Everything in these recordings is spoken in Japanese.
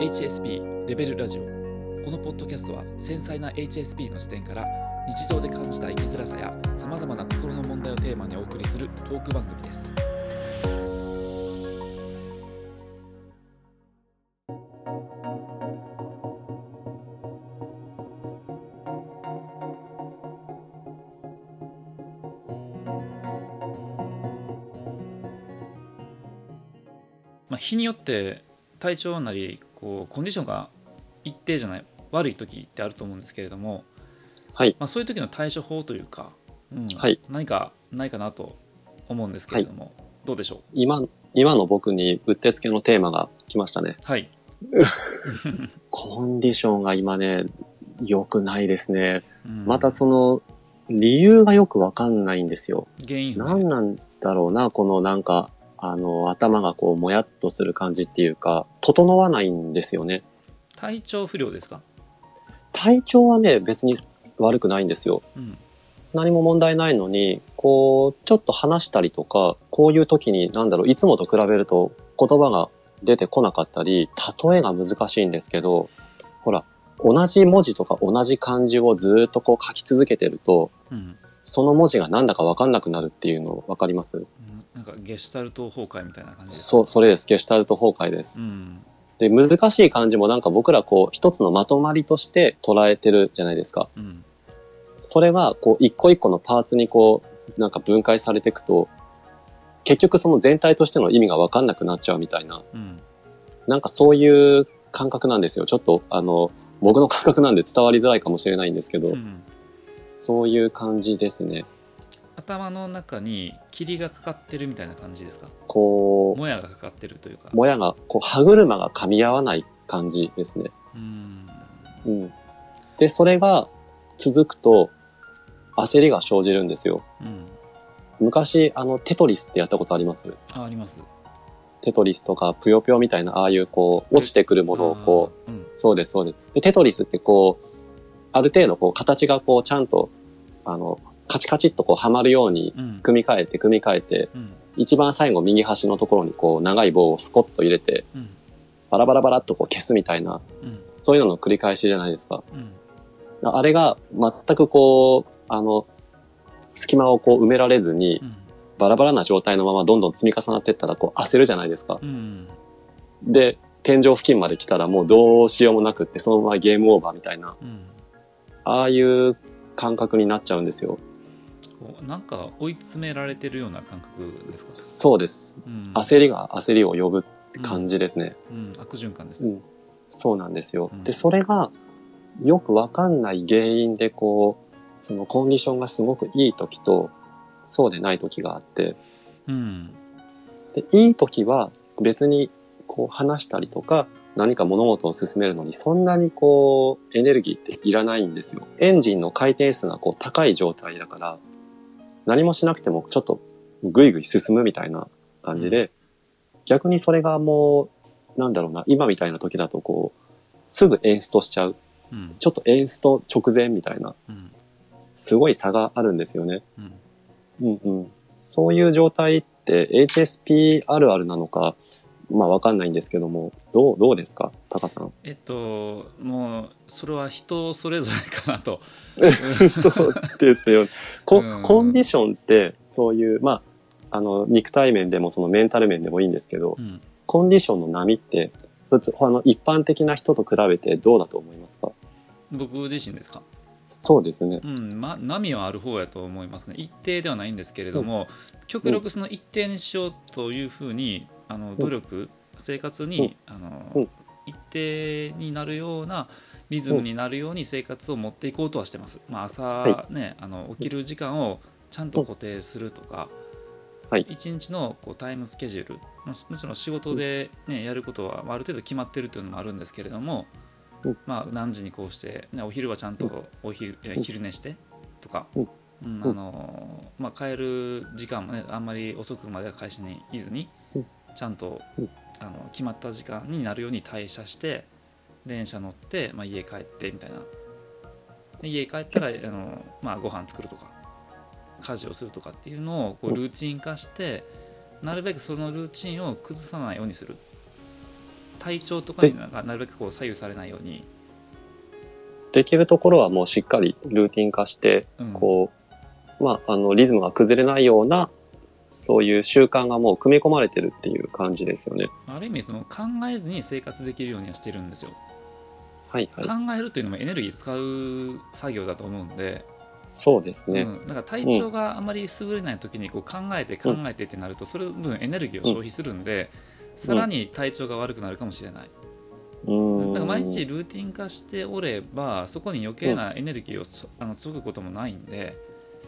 HSP レベルラジオ。このポッドキャストは繊細な HSP の視点から日常で感じた生きづらさやさまざまな心の問題をテーマにお送りするトーク番組です。まあ、日によって体調なりこうコンディションが一定じゃない悪い時ってあると思うんですけれども、はい。まあ、そういう時の対処法というか、うんはい何かないかなと思うんですけれども、どうでしょ今、今の僕にうってつけのテーマが来ましたね。うはい コンディションが今ね、良くないですね。うんまたその、理由がよくわかんないんですよ。原因何なんだろうな、このなんか、あの、頭がこう、もやっとする感じっていうか、整わないんですよね。体調不良ですか、体調はね、別に悪くないんですよ。うん何も問題ないのに、こう、ちょっと話したりとか、こういう時に、なんだろう、いつもと比べると言葉が出てこなかったり、例えが難しいんですけど、ほら、同じ文字とか同じ漢字をずーっとこう書き続けてると、うんその文字がなんだかわかんなくなるっていうのわかります？うんなんかゲシュタルト崩壊みたいな感じそう、それです。ゲシュタルト崩壊です。うんで、難しい漢字もなんか僕らこう、一つのまとまりとして捉えてるじゃないですか。うんそれが、こう、一個一個のパーツにこう、なんか分解されていくと、結局その全体としての意味がわかんなくなっちゃうみたいな、うんなんかそういう感覚なんですよ。ちょっと、あの、僕の感覚なんで伝わりづらいかもしれないんですけど、うんそういう感じですね。頭の中に霧がかかってるみたいな感じですか？こもやがかかってるというかう、もやが、こう、歯車が噛み合わない感じですね。うんうん。で、それが続くと、焦りが生じるんですよ。うん昔、あの、テトリスってやったことあります？あありますテトリスとか、ぷよぷよみたいな、ああいうこう、落ちてくるものをこう、う、うん、そうです、そうです。で、テトリスってこう、ある程度こう、形がこう、ちゃんと、あの、カチカチっとこう、はまるように、うん。組み替えて、組み替えて、うん。一番最後右端のところにこう、長い棒をスコッと入れて、うん。バラバラバラっとこう消すみたいな、うん。そういうのの繰り返しじゃないですか。うん。あれが全くこう、あの、隙間をこう埋められずにう、ん。バラバラな状態のままどんどん積み重なっていったらこう焦るじゃないですか。うん。で、天井付近まで来たらもうどうしようもなくって、そのままゲームオーバーみたいな、うん。ああいう感覚になっちゃうんですよ。なんか追い詰められてるような感覚ですか、そうです。うん、焦りが焦りを呼ぶ感じですね。うん、悪循環ですね、うん。そうなんですよ。うんで、それがよくわかんない原因でこう、そのコンディションがすごくいい時と、そうでない時があって、うんでいい時は別にこう話したりとか何か物事を進めるのにそんなにこうエネルギーっていらないんですよ。エンジンの回転数がこう高い状態だから何もしなくてもちょっとぐいぐい進むみたいな感じで、逆にそれがもうなんだろうな今みたいな時だとこうすぐエンストしちゃう。うんちょっとエンスト直前みたいなうんすごい差があるんですよね。うんうんうん。そういう状態って HSP あるあるなのか、まあわかんないんですけども、どう、どうですか？タカさん。えっともうそれは人それぞれかなと。そうですよ。こうん。コンディションって、そういう、まあ、あの、肉体面でもそのメンタル面でもいいんですけど、うん。コンディションの波って、普通、あの、一般的な人と比べてどうだと思いますか？僕自身ですか？そうですね。うん。ま波はある方やと思いますね。一定ではないんですけれども、極力その一定にしようというふうにあの努力、生活に、あのう。ん一定になるようなリズムになるように生活を持っていこうとはしてます、まあ、朝、はねあの起きる時間をちゃんと固定するとか、はい。一日のこうタイムスケジュールももちろん仕事で、ね、やることはまあある程度決まってるというのもあるんですけれども、う。んまあ、何時にこうして、ね、お昼はちゃんとお昼,、ん昼寝してとか、う。んう。んあのまあ、帰る時間もねあんまり遅くまでは会社にいずに、う。んちゃんと、うん。あの決まった時間になるように退社して電車乗って、まあ、家帰ってみたいな。で家帰ったらあの、まあ、ご飯作るとか家事をするとかっていうのをこうルーチン化してなるべくそのルーチンを崩さないようにする。体調とかになんかなるべくこう左右されないように、できるところはもうしっかりルーティン化して、うん。こう、まあ、あの、リズムが崩れないような、そういう習慣がもう組み込まれてるっていう感じですよね。ある意味その考えずに生活できるようにはしてるんですよ、はいはい。考えるというのもエネルギー使う作業だと思うんで、そうですね。うん、だから体調があまり優れない時にこう考えて考えてってなると、それ分エネルギーを消費するんで、さらに体調が悪くなるかもしれない、うーん。だから毎日ルーティン化しておればそこに余計なエネルギーをそあの注ぐこともないんで、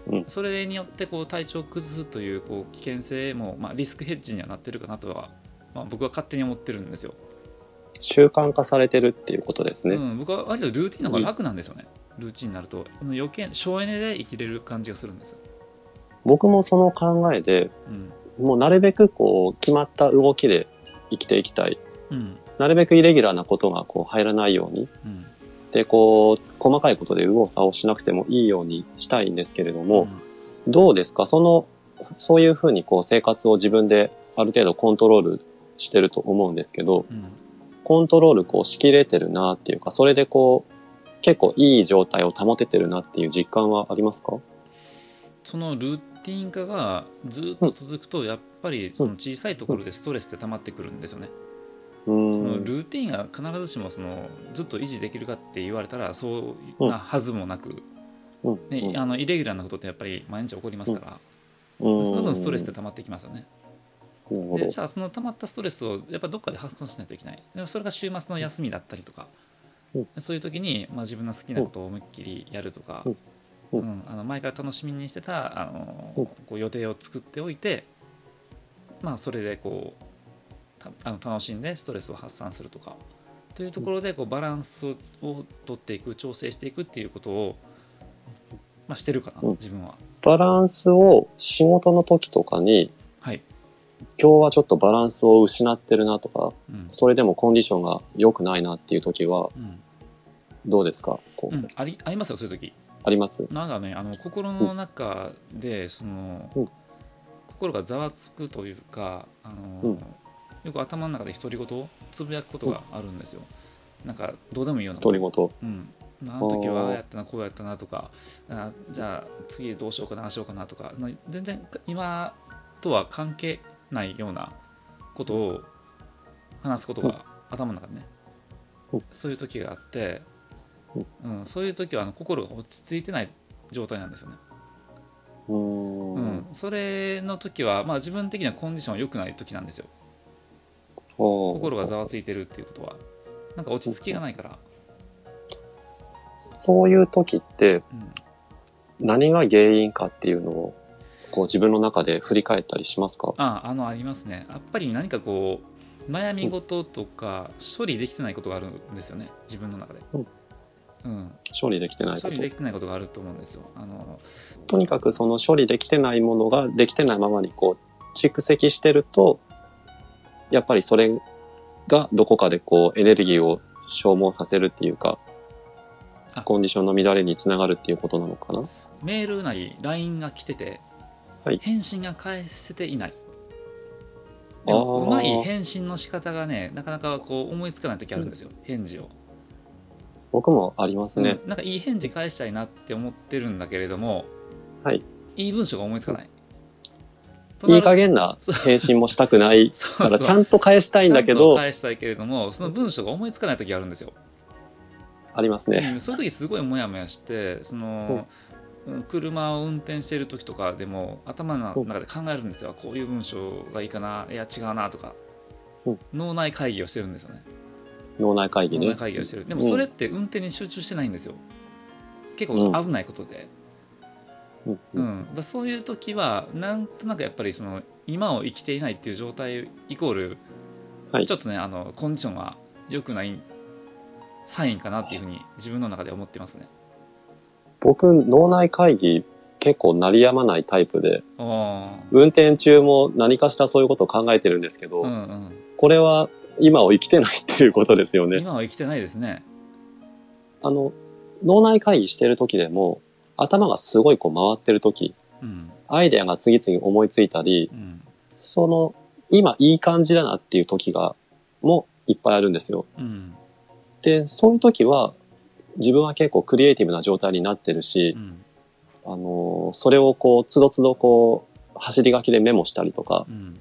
うん。それによってこう体調を崩すというこう危険性も、まあ、リスクヘッジにはなってるかなとは、まあ、僕は勝手に思ってるんですよ、習慣化されてるっていうことですね。うん、僕は割とルーティンの方が楽なんですよね、ルーチンになると。余計省エネで生きれる感じがするんですよ、僕もその考えで、うん。もうなるべくこう、決まった動きで生きていきたい。うん。なるべくイレギュラーなことがこう入らないように。うんで、こう、細かいことで右往左往しなくてもいいようにしたいんですけれども、どうですか？その、そういうふうにこう生活を自分である程度コントロールしてると思うんですけど、うんうんコントロールこうしきれてるなっていうか、それでこう、結構いい状態を保ててるなっていう実感はありますか？そのルーティン化がずっと続くとやっぱりその小さいところでストレスって溜まってくるんですよね。うーん。そのルーティンが必ずしもそのずっと維持できるかって言われたらそうなはずもなく、うん。ねあのイレギュラーなことってやっぱり毎日起こりますから、うん。その分ストレスって溜まってきますよね。で。じゃあその溜まったストレスをやっぱどっかで発散しないといけない。でもそれが週末の休みだったりとか、うん。そういう時に、まあ、自分の好きなことを思いっきりやるとか、うん。あの前から楽しみにしてたあの、うん。こう予定を作っておいて、まあ、それでこうたあの楽しんでストレスを発散するとか。というところでこうバランスをを取っていく調整していくっていうことを、まあ、してるかな、うん。自分は。バランスを仕事の時とかに、はい、今日はちょっとバランスを失ってるなとか、うん。それでもコンディションが良くないなっていう時は、うん。どうですか？こう、うん、ありありますよそういう時。あります？なんかねあの心の中でその、うん。心がざわつくというかあの、うんよく頭の中で独り言をつぶやくことがあるんですよ。なんかどうでもいいような。独り言。うん、あの時はああやったなこうやったなとかあじゃあ次どうしようかなああしようかなとかまあ全然今とは関係ないようなことを話すことが頭の中でねうん。そういう時があって、うん、そういう時はあの心が落ち着いてない状態なんですよね。うーん。うん、それの時は、まあ、自分的にはコンディションが良くない時なんですよ心心がざわついてるっていうことはなんか落ち着きがないから、そういう時ってうん、何が原因かっていうのをこう自分の中で振り返ったりしますか？ああのありますね。やっぱり何かこう悩み事とか処理できてないことがあるんですよね。自分の中で、うん。うん、処理できてないこと。処理。できてないことがあると思うんですよ。あのとにかくその処理できてないものができてないままにこう蓄積してると、やっぱりそれがどこかでこうエネルギーを消耗させるっていうかあ、コンディションの乱れにつながるっていうことなのかな？メールなり LINE が来てて、はい。返信が返せていない。でもうまい返信の仕方がねなかなかこう思いつかない時あるんですよ、返事を。僕もありますね。うん。なんかいい返事返したいなって思ってるんだけれども、はい、いい文章が思いつかない。いい加減減な返信もしたくない からちゃんと返したいんだけど、返したいけれどもその文章が思いつかない時あるんですよ。ありますね。うんそういう時すごいモヤモヤしてその、う。ん車を運転している時とかでも頭の中で考えるんですよ。こういう文章がいいかないや違うなとか、う。ん脳内会議をしてるんですよね。脳内会議ね。脳内。会議をしてる。でもそれって運転に集中してないんですよ。結構危ないことで、うんそういう時はなんとなくやっぱりその今を生きていないっていう状態イコール、はいちょっとねあのコンディションが良くないサインかなっていうふうに自分の中で思ってますね。僕、脳内会議結構鳴りやまないタイプで、あ運転中も何かしらそういうことを考えてるんですけど、あ、うんうん、これは今を生きてないっていうことですよね。今は生きてないですね。あの、脳内会議してる時でも、頭がすごいこう回ってる時、うん。アイデアが次々思いついたりう、んその、今いい感じだなっていう時が、もいっぱいあるんですよ。うん。で、そういう時は、自分は結構クリエイティブな状態になってるしう、ん。あの、それをこう、つどつどこう、走り書きでメモしたりとか、うん。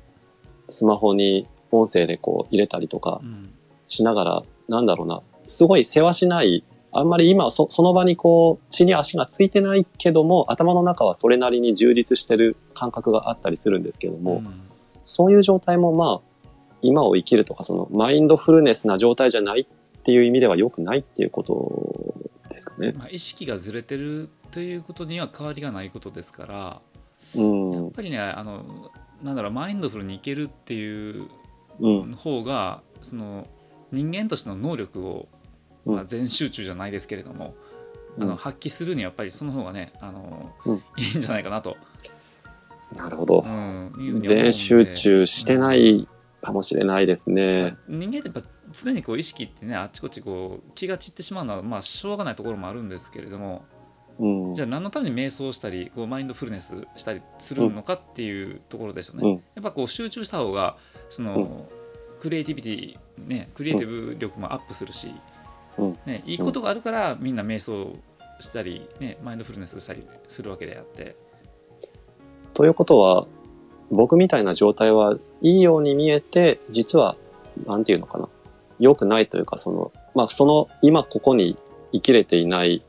スマホに音声でこう入れたりとかうん。しながら、なんだろうな、すごい世話しない、あんまり今はそその場にこう、地に足がついてないけども、頭の中はそれなりに充実してる感覚があったりするんですけども、うんそういう状態もまあ、今を生きるとか、そのマインドフルネスな状態じゃないっていう意味では良くないっていうことですかね。まあ、意識がずれてるということには変わりがないことですからうん。やっぱりねあのなんだろうマインドフルにいけるっていううん。方がその人間としての能力を、うんまあ、全集中じゃないですけれども、あのうん発揮するにはやっぱりその方がねあの、うんいいんじゃないかなと、なるほど全集中してないかもしれないですね。人間ってやっぱ常にこう意識ってねあっちこっちこう気が散ってしまうのはまあしょうがないところもあるんですけれどもうん。じゃあ何のために瞑想したりこうマインドフルネスしたりするのかっていうところですよね。うん。やっぱこう集中した方がその、クリエイティビティねクリエイティブ力もアップするし、うんね、いいことがあるからみんな瞑想したり、ね、マインドフルネスしたりするわけであってということは、僕みたいな状態はいいように見えて、実は、なんていうのかな。良くないというか、その、まあ、その、今ここに生きれていない、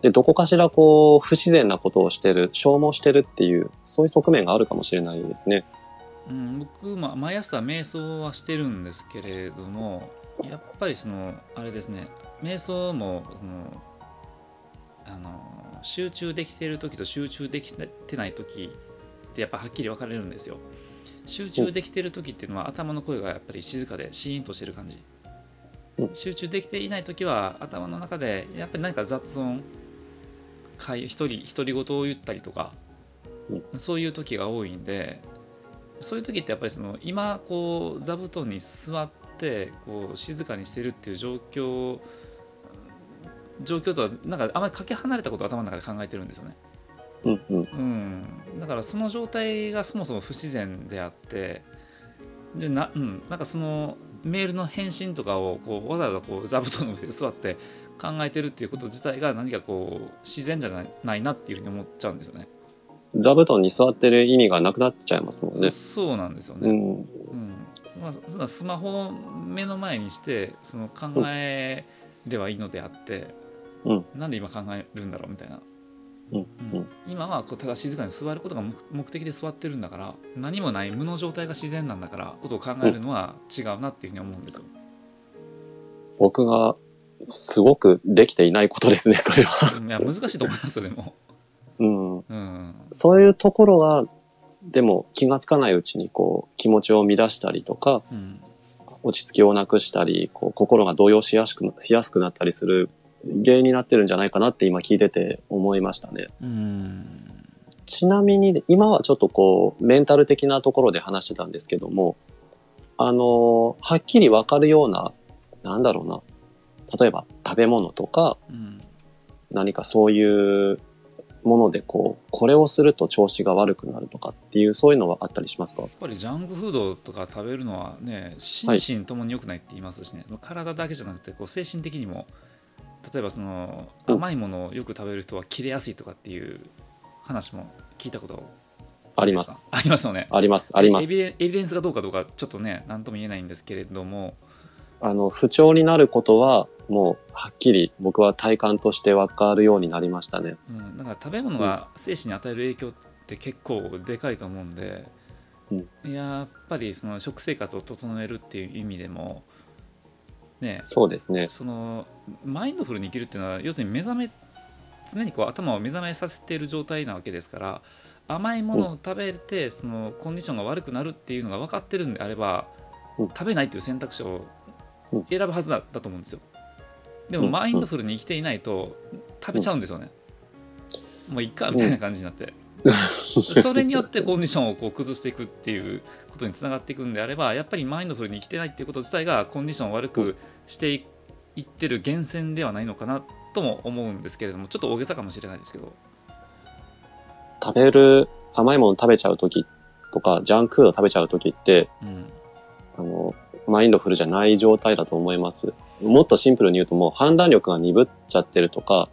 で、どこかしらこう、不自然なことをしてる、消耗してるっていう、そういう側面があるかもしれないですね。うん、僕、まあ、毎朝瞑想はしてるんですけれどもやっぱりそのあれですね瞑想もそのあの集中できている時と集中できてない時ってやっぱはっきり分かれるんですよ。集中できている時っていうのは頭の声がやっぱり静かでシーンとしてる感じ。うん。集中できていない時は頭の中でやっぱり何か雑音会一人独り言を言ったりとか、そういう時が多いんでそういう時ってやっぱりその今こう座布団に座ってこう静かにしてるっていう状況状況とはなんかあまりかけ離れたことを頭の中で考えてるんですよね。うんうん。うん、だからその状態がそもそも不自然であってでな,、うん、なんかそのメールの返信とかをこうわざわざこう座布団の上で座って考えてるっていうこと自体が何かこう自然じゃないないなっていうふうに思っちゃうんですよね。座布団に座ってる意味がなくなっちゃいますもんね。そうなんですよね。うん。うんまあスマホを目の前にしてその考えればいいのであって、うんなんで今考えるんだろうみたいな、うんうん今はこうただ静かに座ることが目目的で座ってるんだから何もない無の状態が自然なんだからことを考えるのは違うなっていうふうに思うんですよ。僕が、すごくできていないことですね、それは。うんいや難しいと思いますよでも。うん。うんそういうところは、でも気がつかないうちにこう気持ちを乱したりとか、うん落ち着きをなくしたり、こう心が動揺しやすくなしやすくなったりする原因になってるんじゃないかなって今聞いてて思いましたね。うんちなみに、今はちょっとこう、メンタル的なところで話してたんですけども、あの、はっきりわかるような、なんだろうな。例えば食べ物とか、うん何かそういうものでこう、これをすると調子が悪くなるとかっていう、そういうのはあったりしますか？やっぱりジャンクフードとか食べるのはね心身ともに良くないって言いますしね、体だけじゃなくてこう精神的にも例えばそのうん。甘いものをよく食べる人は切れやすいとかっていう話も聞いたことあります。あります。よね。あります。あります。エビデンスがどうかどうかちょっとね何とも言えないんですけれども。あの、不調になることは、もう、はっきり僕は体感としてわかるようになりましたね。うん、だから食べ物が精神に与える影響って結構でかいと思うんで、うんやっぱりその食生活を整えるっていう意味でもねそうですね。そのマインドフルに生きるっていうのは要するに目覚め常にこう頭を目覚めさせている状態なわけですから甘いものを食べてそのコンディションが悪くなるっていうのが分かってるんであれば、うん食べないっていう選択肢をうん選ぶはずだだと思うんですよでもうんマインドフルに生きていないと食べちゃうんですよね、もういっかみたいな感じになって、それによってコンディションをこう崩していくっていうことにつながっていくんであればやっぱりマインドフルに生きてないっていうこと自体がコンディションを悪くしていいってる源泉ではないのかなとも思うんですけれどもちょっと大げさかもしれないですけど。食べる、甘いもの食べちゃうときとか、ジャンクフード食べちゃうときって、うん。あの、マインドフルじゃない状態だと思います。もっとシンプルに言うともう判断力が鈍っちゃってるとか、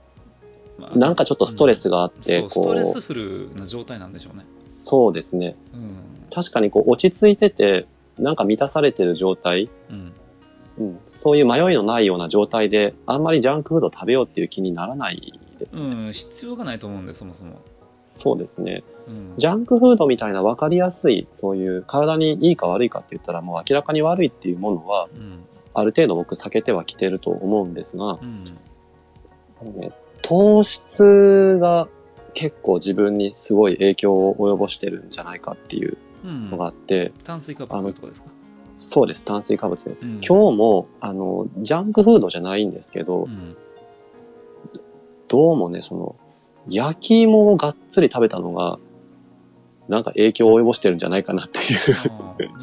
まあなんかちょっとストレスがあって、そうストレスフルな状態なんでしょうね。そうですね。うん確かにこう落ち着いてて、なんか満たされてる状態、うんうん、そういう迷いのないような状態で、あんまりジャンクフード食べようっていう気にならないですね。うん、必要がないと思うんでそもそも、そうですね。うん、ジャンクフードみたいな分かりやすい、そういう体にいいか悪いかって言ったらもう明らかに悪いっていうものは、うん。ある程度僕避けてはきてると思うんですが、うん。ね、糖質が結構自分にすごい影響を及ぼしてるんじゃないかっていううんのがあって、炭水化物とかですか、そうです、炭水化物。うん、今日も、あの、ジャンクフードじゃないんですけど、うん。どうもね、その、焼き芋をがっつり食べたのが、なんか影響を及ぼしてるんじゃないかなっていう。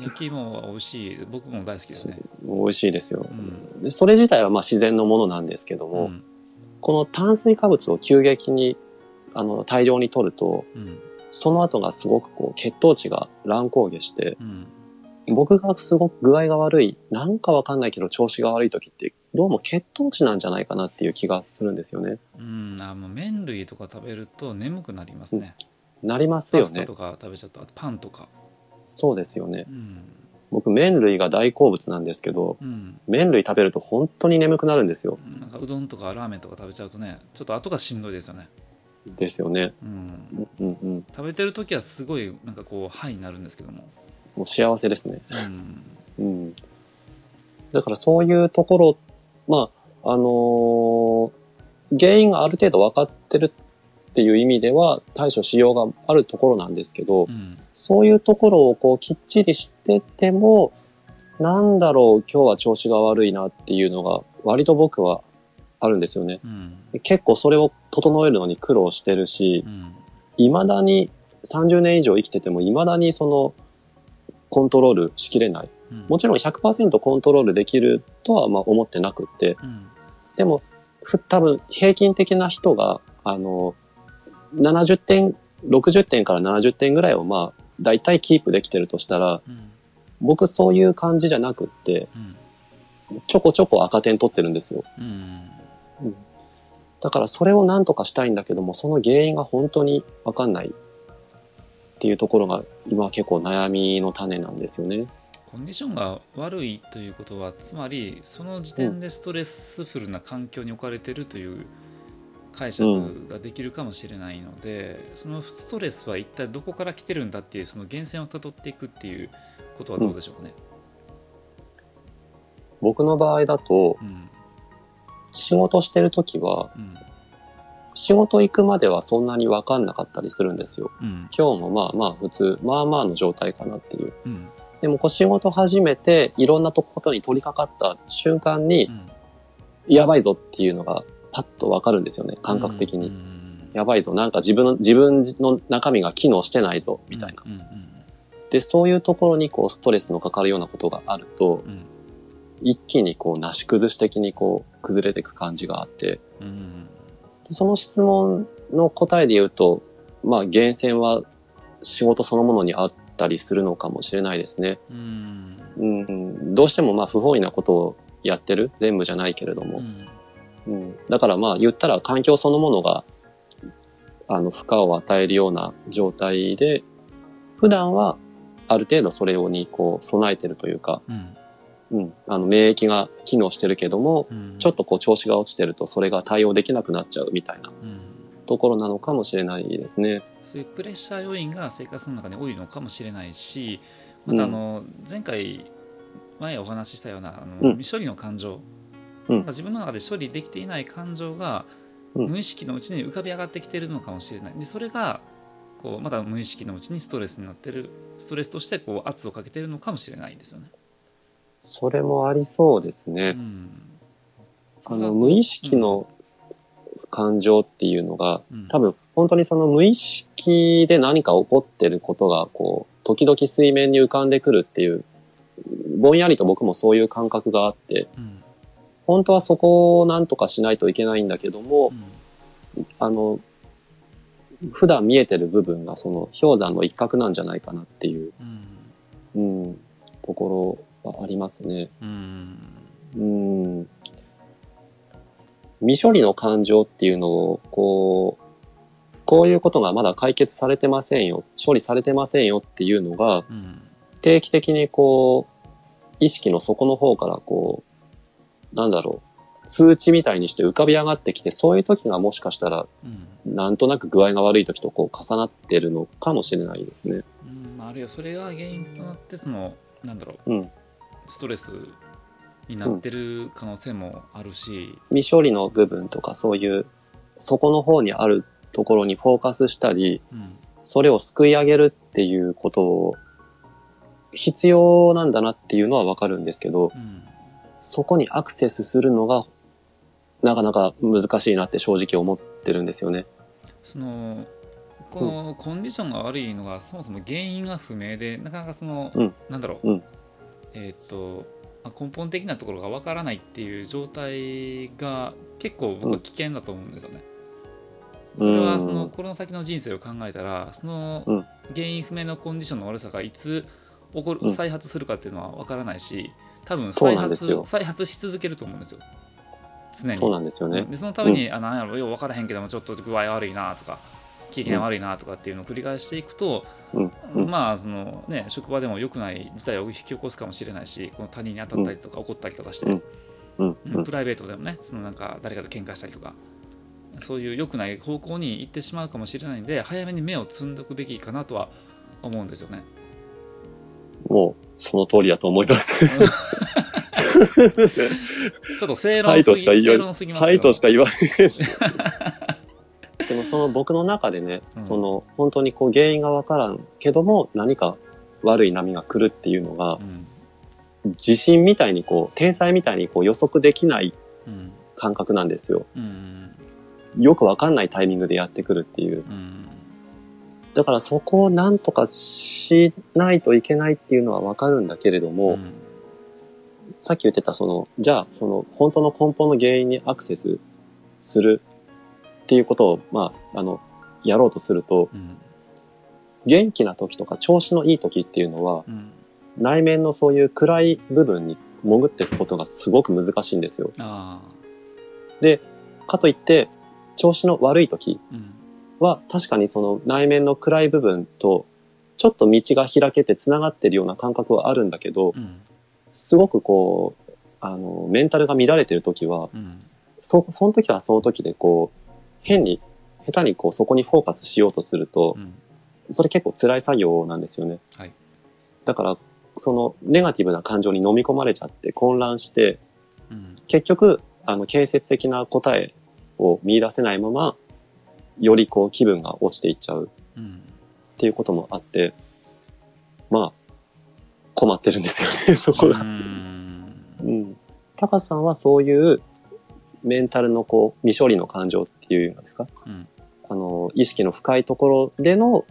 焼き芋は美味しい。僕も大好きですね、美味しいですよ。う。ん。でそれ自体はまあ自然のものなんですけども、うん。この炭水化物を急激に、あの、大量に取ると、うん。その後がすごくこう、血糖値が乱高下して、うん。僕がすごく具合が悪い、なんかわかんないけど調子が悪い時って、どうも血糖値なんじゃないかなっていう気がするんですよね。うん、あもう麺類とか食べると眠くなりますね。なりますよね。パスタとか食べちゃったパンとか。そうですよね。うん僕、麺類が大好物なんですけど、うん、麺類食べると本当に眠くなるんですよ。なんかうどんとかラーメンとか食べちゃうとねちょっと後がしんどいですよね。ですよね。うん、うんうん。食べてる時はすごいなんかこうハイになるんですけども。もう幸せですね。うんうん。だからそういうところ、まあ、あのー原因がある程度分かってるっていう意味では対処しようがあるところなんですけど、うんそういうところをこうきっちりしてても、なんだろう、今日は調子が悪いなっていうのが割と僕はあるんですよね。うん結構それを整えるのに苦労してるしう、ん未だに30年以上生きてても未だにそのコントロールしきれない。うん。もちろん100%コントロールできるとはまあ思ってなくって、うん。でも、ふ多分平均的な人が、あの、70点、60点から70点ぐらいをまあ、大体キープできてるとしたら、うん。僕そういう感じじゃなくって、うん。ちょこちょこ赤点取ってるんですよ。うん。だからそれを何とかしたいんだけども、その原因が本当にわかんないっていうところが今は結構悩みの種なんですよね。コンディションが悪いということはつまりその時点でストレスフルな環境に置かれてるという解釈ができるかもしれないので、そのストレスは一体どこから来てるんだっていうその源泉をたどっていくっていうことはどうでしょうかね？僕の場合だと、うん仕事してる時は、うん仕事行くまではそんなにわかんなかったりするんですよ。うん今日もまあまあ普通、まあまあの状態かなっていう。うんでもこう仕事始めていろんなとことに取り掛かった瞬間にう、ん。やばいぞっていうのがパッとわかるんですよね、感覚的に。うんやばいぞ、なんか自分の、自分の中身が機能してないぞ、みたいな。うん。うんで、そういうところにこうストレスのかかるようなことがあると、うん。一気にこう、なし崩し的にこう、崩れていく感じがあって、うんその質問の答えで言うと、まあ、源泉は仕事そのものにあったりするのかもしれないですね。うん。うん、どうしてもまあ、不本意なことをやってる全部じゃないけれども。うん。うん、だからまあ、言ったら環境そのものが、あの、負荷を与えるような状態で、普段はある程度それにこう、備えてるというか、うん。うん、あの、免疫が機能してるけども、うん。ちょっとこう、調子が落ちてるとそれが対応できなくなっちゃうみたいなうん。ところなのかもしれないですね。そういうプレッシャー要因が生活の中に多いのかもしれないしまたあの前回前お話ししたようなあのうん。未処理の感情、うん。なんか自分の中で処理できていない感情がうん。無意識のうちに浮かび上がってきてるのかもしれない。でそれがこうまた無意識のうちにストレスになってるストレスとしてこう圧をかけてるのかもしれないですよね。それもありそうですうね。ん、あの、無意識の感情っていうのが、うん。多分本当にその無意識で何か起こってることがこう時々水面に浮かんでくるっていうぼんやりと僕もそういう感覚があってうん本当はそこを何とかしないといけないんだけどもうんあの普段見えてる部分がその氷山の一角なんじゃないかなっていう、うんうん、ところはありますね。うんうん。未処理の感情っていうのを、こう、こういうことがまだ解決されてませんよ、処理されてませんよっていうのが、うん。定期的にこう、意識の底の方からこう、なんだろう、通知みたいにして浮かび上がってきて、そういう時がもしかしたら、うん。なんとなく具合が悪い時とこう重なってるのかもしれないですね。うん。まああるいはそれが原因となってそのなんだろううん。ストレスになってる可能性もあるし、未処理の部分とかそういう、底の方にあるところにフォーカスしたり、うん。それをすくい上げるっていうことを必要なんだなっていうのはわかるんですけど、うん。そこにアクセスするのがなかなか難しいなって正直思ってるんですよね。そのこのコンディションが悪いのがそもそも原因が不明でなかなかその、うん。なんだろう、うん。えーっとまあ根本的なところがわからないっていう状態が結構僕は危険だと思うんですよね。それはそのこの先の人生を考えたらそのうん。原因不明のコンディションの悪さがいつ起こる、うん。再発するかっていうのはわからないし多分再発再発し続けると思うんですよ。常に。そうなんですよね。うん。でそのために、あなんやろよう分からへんけどもちょっと具合悪いなとか機嫌悪いなとかっていうのを繰り返していくと。まあそのね職場でも良くない事態を引き起こすかもしれないしこの他人に当たったりとか怒ったりとかして、プライベートでもねそのなんか誰かと喧嘩したりとかそういう良くない方向に行ってしまうかもしれないんで早めに目をつんどくべきかなとは思うんですよね。もう、その通りだと思います。ちょっと正はい論すぎとしか言い正論すぎますはいとしかか言わない でもその僕の中でね、うん。その本当にこう原因がわからんけども何か悪い波が来るっていうのがうん。地震みたいにこう天才みたいにこう予測できないうん。感覚なんですよ。うんよくわかんないタイミングでやってくるっていう。うんだからそこをなんとかしないといけないっていうのはわかるんだけれども、うんさっき言ってたその、じゃあその本当の根本の原因にアクセスするっていうことを、まあ、あの、やろうとすると、うん元気な時とか調子のいい時っていうのは、うん内面のそういう暗い部分に潜っていくことがすごく難しいんですよ。ああかといって、調子の悪い時うん。は確かにその内面の暗い部分とちょっと道が開けて繋がってるような感覚はあるんだけど、うん。すごくこう、あの、メンタルが乱れてる時は、うん。そ、その時はその時でこう、変に、下手にこうそこにフォーカスしようとするとう、ん。それ結構辛い作業なんですよね。はい。だから、そのネガティブな感情に飲み込まれちゃって混乱して、うん。結局、あの、建設的な答えを見出せないまま、よりこう気分が落ちていっちゃううんっていうこともあって、まあ、困ってるんですよね、そこうが。んうん。タカさんはそういうメンタルのこう、未処理の感情っていうんですか？うんあの、意識の深いところでの、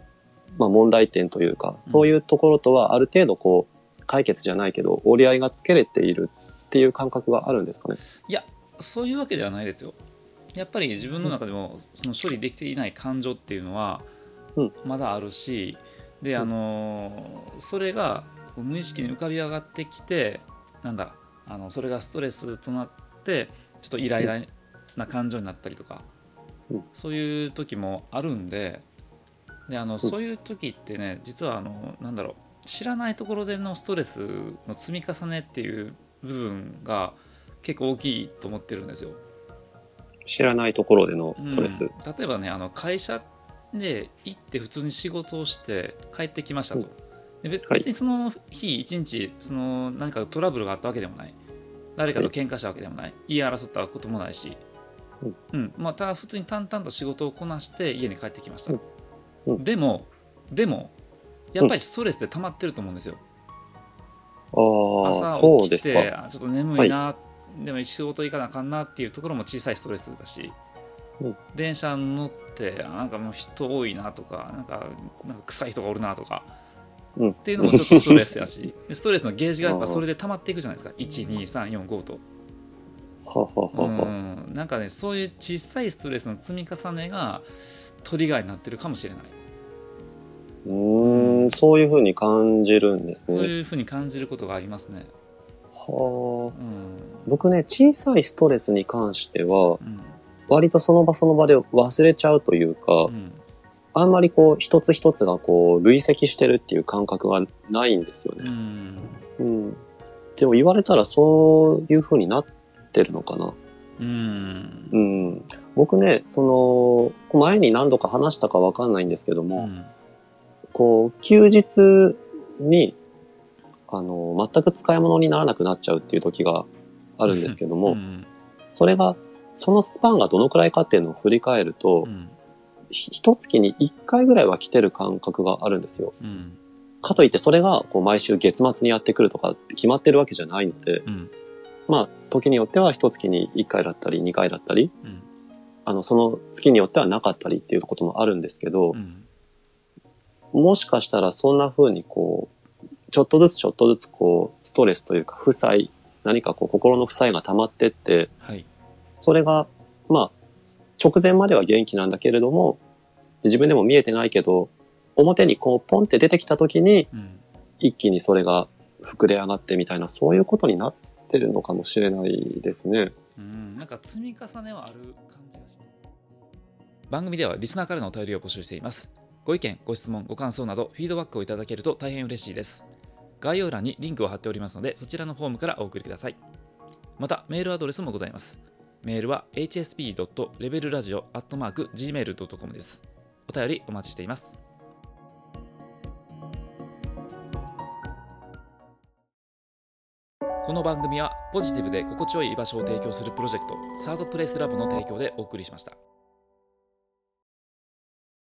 まあ問題点というか、そういうところとはある程度こう、解決じゃないけど、折り合いがつけれているっていう感覚があるんですかね？いやそういうわけではないですよやっぱり自分の中でもその処理できていない感情っていうのはうん。まだあるしでうん。あのーそれが無意識に浮かび上がってきてなんだあのそれがストレスとなってちょっとイライラな感情になったりとか、うん。そういう時もあるんでであのそういう時ってね実はあのなんだろう知らないところでのストレスの積み重ねっていう部分が結構大きいと思ってるんですよ。知らないところでのストレス。うん例えばねあの会社で行って普通に仕事をして帰ってきましたと。で別にその日一日その何かトラブルがあったわけでもない。誰かと喧嘩したわけでもない。言い争ったこともないし、うん。うん。まあ、ただ普通に淡々と仕事をこなして家に帰ってきました、うん。うん。でもでもやっぱりストレスで溜まってると思うんですよ、朝そうです起きてちょっと眠いな、でも仕事行かなあかんなっていうところも小さいストレスだし、うん電車乗ってあなんかもう人多いなとかなんかなんか臭い人がおるなとか、うん。っていうのもちょっとストレスやし でストレスのゲージがやっぱそれで溜まっていくじゃないですか。12345と、はははうは。ん、なんかねそういう小さいストレスの積み重ねがトリガーになってるかもしれない、うーん、そういうふうに感じるんですそうね。いうふうに感じることがありますねはあ。うん僕ね、小さいストレスに関しては、うん割とその場その場で忘れちゃうというか、うんあんまりこう、一つ一つがこう、累積してるっていう感覚がないんですようね。んうん。でも言われたらそういう風になってるのかな。うんうん。僕ね、その、前に何度か話したかわかんないんですけども、うんこう、休日に、あの、全く使い物にならなくなっちゃうっていう時があるんですけども、うんそれが、そのスパンがどのくらいかっていうのを振り返るとう、ん。月に一回ぐらいは来てる感覚があるんですよ。うん。かといってそれがこう毎週月末にやってくるとかって決まってるわけじゃないので、うん。まあ、時によっては一月に一回だったり二回だったり、うん。あの、その月によってはなかったりっていうこともあるんですけどう、ん。もしかしたらそんな風にこう、ちょっとずつちょっとずつこう、ストレスというか負債、何かこう心の負債が溜まってって、はい。それが、まあ、直前までは元気なんだけれども、自分でも見えてないけど、表にこうポンって出てきた時に、うん。一気にそれが膨れ上がってみたいな、そういうことになってるのかもしれないですね。うん。なんか積み重ねはある感じがします。番組ではリスナーからのお便りを募集しています。ご意見ご質問ご感想などフィードバックをいただけると大変嬉しいです概要欄にリンクを貼っておりますのでそちらのフォームからお送りください。またメールアドレスもございます。メールは hsp.levelradio.gmail.com です。お便りお待ちしています。この番組はポジティブで心地よい居場所を提供するプロジェクトサードプレイスラボの提供でお送りしました。